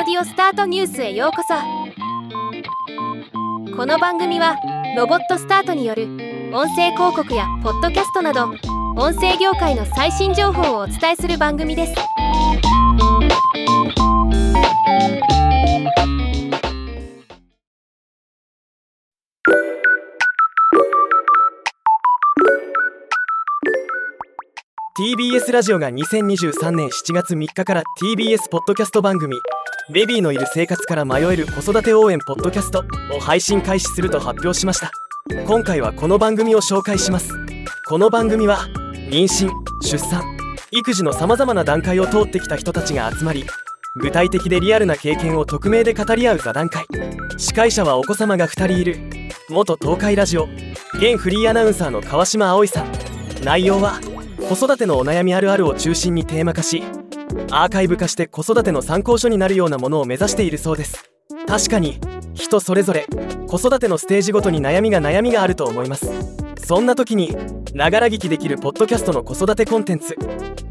オスタートニュースへようこそ。この番組はロボットスタートによる音声広告やポッドキャストなど音声業界の最新情報をお伝えする番組です。TBS ラジオが2023年7月3日から TBS ポッドキャスト番組「ベビーのいる生活から迷える子育て応援ポッドキャスト」を配信開始すると発表しました。今回はこの番組を紹介します。この番組は妊娠出産育児のさまざまな段階を通ってきた人たちが集まり具体的でリアルな経験を匿名で語り合う座談会。司会者はお子様が2人いる。元東海ラジオ現フリーアナウンサーの川島葵さん。内容は子育てのお悩みあるあるを中心にテーマ化しアーカイブ化して子育ての参考書になるようなものを目指しているそうです。確かに人それぞれ子育てのステージごとに悩みが悩みがあると思います。そんな時にながら聞きできるポッドキャストの子育てコンテンツ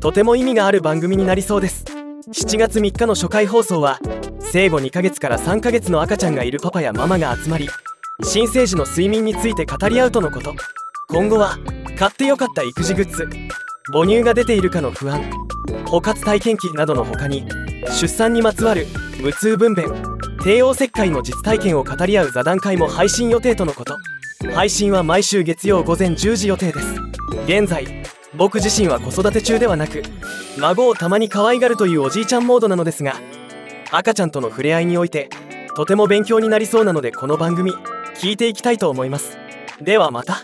とても意味がある番組になりそうです。7月3日の初回放送は生後2ヶ月から3ヶ月の赤ちゃんがいるパパやママが集まり新生児の睡眠について語り合うとのこと。今後は買ってよかった育児グッズ母乳が出ているかの不安補活体験記などの他に出産にまつわる無痛分娩帝王切開の実体験を語り合う座談会も配信予定とのこと。配信は毎週月曜午前10時予定です。現在僕自身は子育て中ではなく孫をたまに可愛がるというおじいちゃんモードなのですが赤ちゃんとの触れ合いにおいてとても勉強になりそうなのでこの番組聞いていきたいと思います。ではまた。